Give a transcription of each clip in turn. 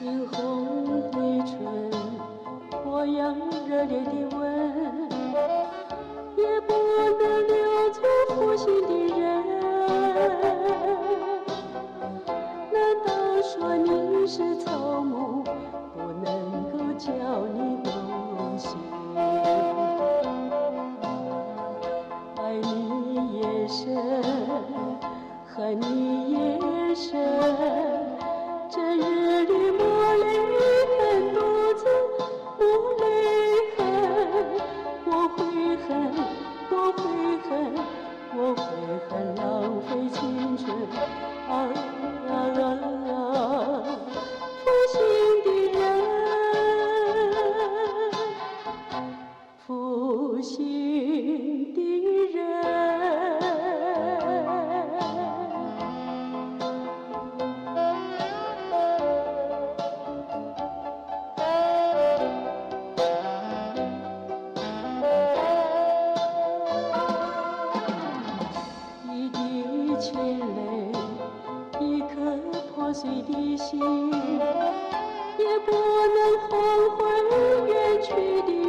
殷红的唇，火样热烈的吻，也不能。生这一碎的心也不能换回远去的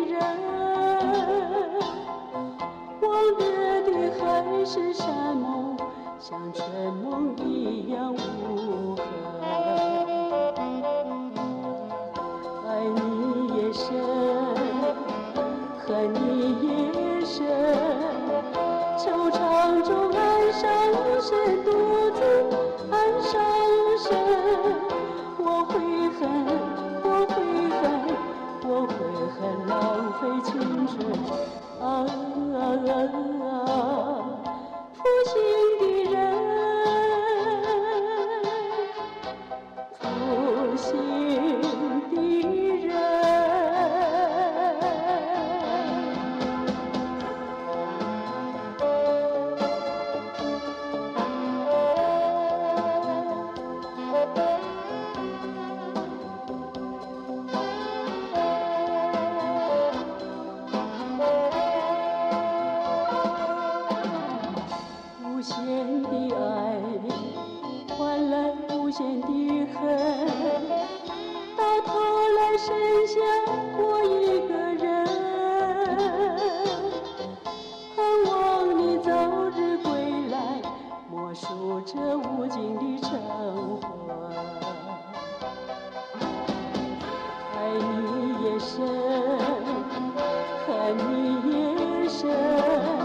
见的恨，到头来剩下我一个人，盼望你早日归来，默数这无尽的晨昏。爱你也深，恨你也深。